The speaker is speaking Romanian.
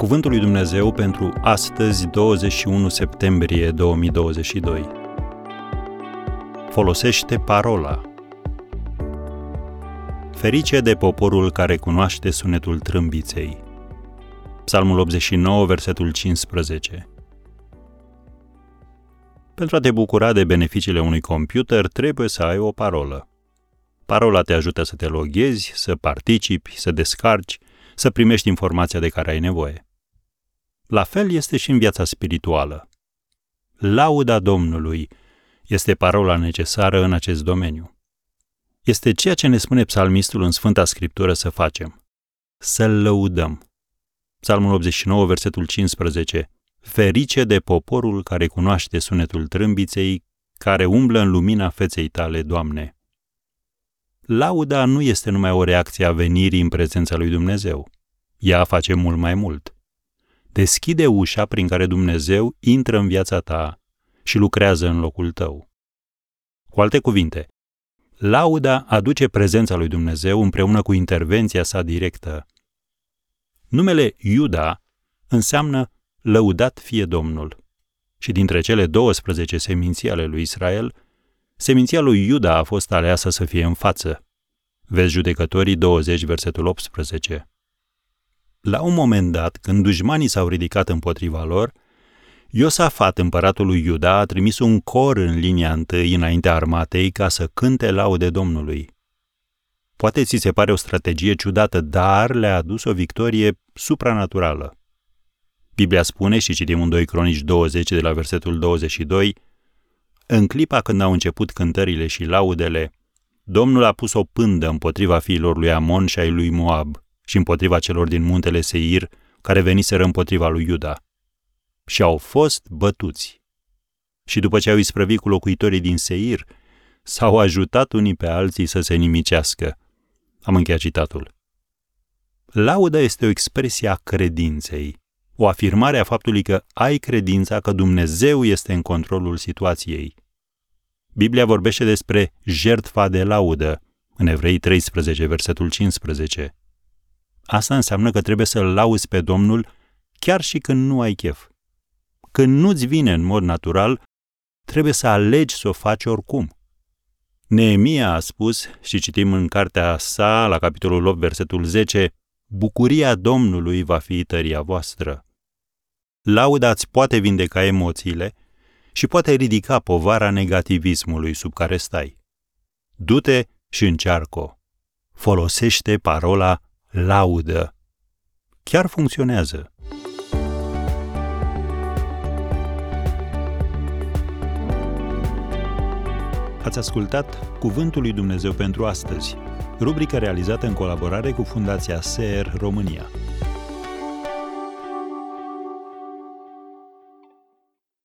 Cuvântul lui Dumnezeu pentru astăzi, 21 septembrie 2022. Folosește parola. Ferice de poporul care cunoaște sunetul trâmbiței. Psalmul 89, versetul 15. Pentru a te bucura de beneficiile unui computer, trebuie să ai o parolă. Parola te ajută să te loghezi, să participi, să descarci, să primești informația de care ai nevoie. La fel este și în viața spirituală. Lauda Domnului este parola necesară în acest domeniu. Este ceea ce ne spune psalmistul în Sfânta Scriptură să facem. Să-L lăudăm. Psalmul 89, versetul 15. Ferice de poporul care cunoaște sunetul trâmbiței, care umblă în lumina feței tale, Doamne. Lauda nu este numai o reacție a venirii în prezența lui Dumnezeu. Ea face mult mai mult deschide ușa prin care Dumnezeu intră în viața ta și lucrează în locul tău. Cu alte cuvinte, lauda aduce prezența lui Dumnezeu împreună cu intervenția sa directă. Numele Iuda înseamnă lăudat fie Domnul. Și dintre cele 12 seminții ale lui Israel, seminția lui Iuda a fost aleasă să fie în față. Vezi judecătorii 20, versetul 18. La un moment dat, când dușmanii s-au ridicat împotriva lor, Iosafat, împăratul lui Iuda, a trimis un cor în linia întâi înaintea armatei ca să cânte laude Domnului. Poate ți se pare o strategie ciudată, dar le-a adus o victorie supranaturală. Biblia spune, și citim în 2 Cronici 20 de la versetul 22, în clipa când au început cântările și laudele, Domnul a pus o pândă împotriva fiilor lui Amon și ai lui Moab – și împotriva celor din muntele Seir, care veniseră împotriva lui Iuda. Și au fost bătuți. Și după ce au isprăvit cu locuitorii din Seir, s-au ajutat unii pe alții să se nimicească. Am încheiat citatul. Lauda este o expresie a credinței, o afirmare a faptului că ai credința că Dumnezeu este în controlul situației. Biblia vorbește despre jertfa de laudă, în Evrei 13, versetul 15. Asta înseamnă că trebuie să-L lauzi pe Domnul chiar și când nu ai chef. Când nu-ți vine în mod natural, trebuie să alegi să o faci oricum. Neemia a spus, și citim în cartea sa, la capitolul 8, versetul 10, Bucuria Domnului va fi tăria voastră. Lauda îți poate vindeca emoțiile și poate ridica povara negativismului sub care stai. Du-te și încearcă. Folosește parola laudă. Chiar funcționează. Ați ascultat Cuvântul lui Dumnezeu pentru astăzi, rubrica realizată în colaborare cu Fundația SER România.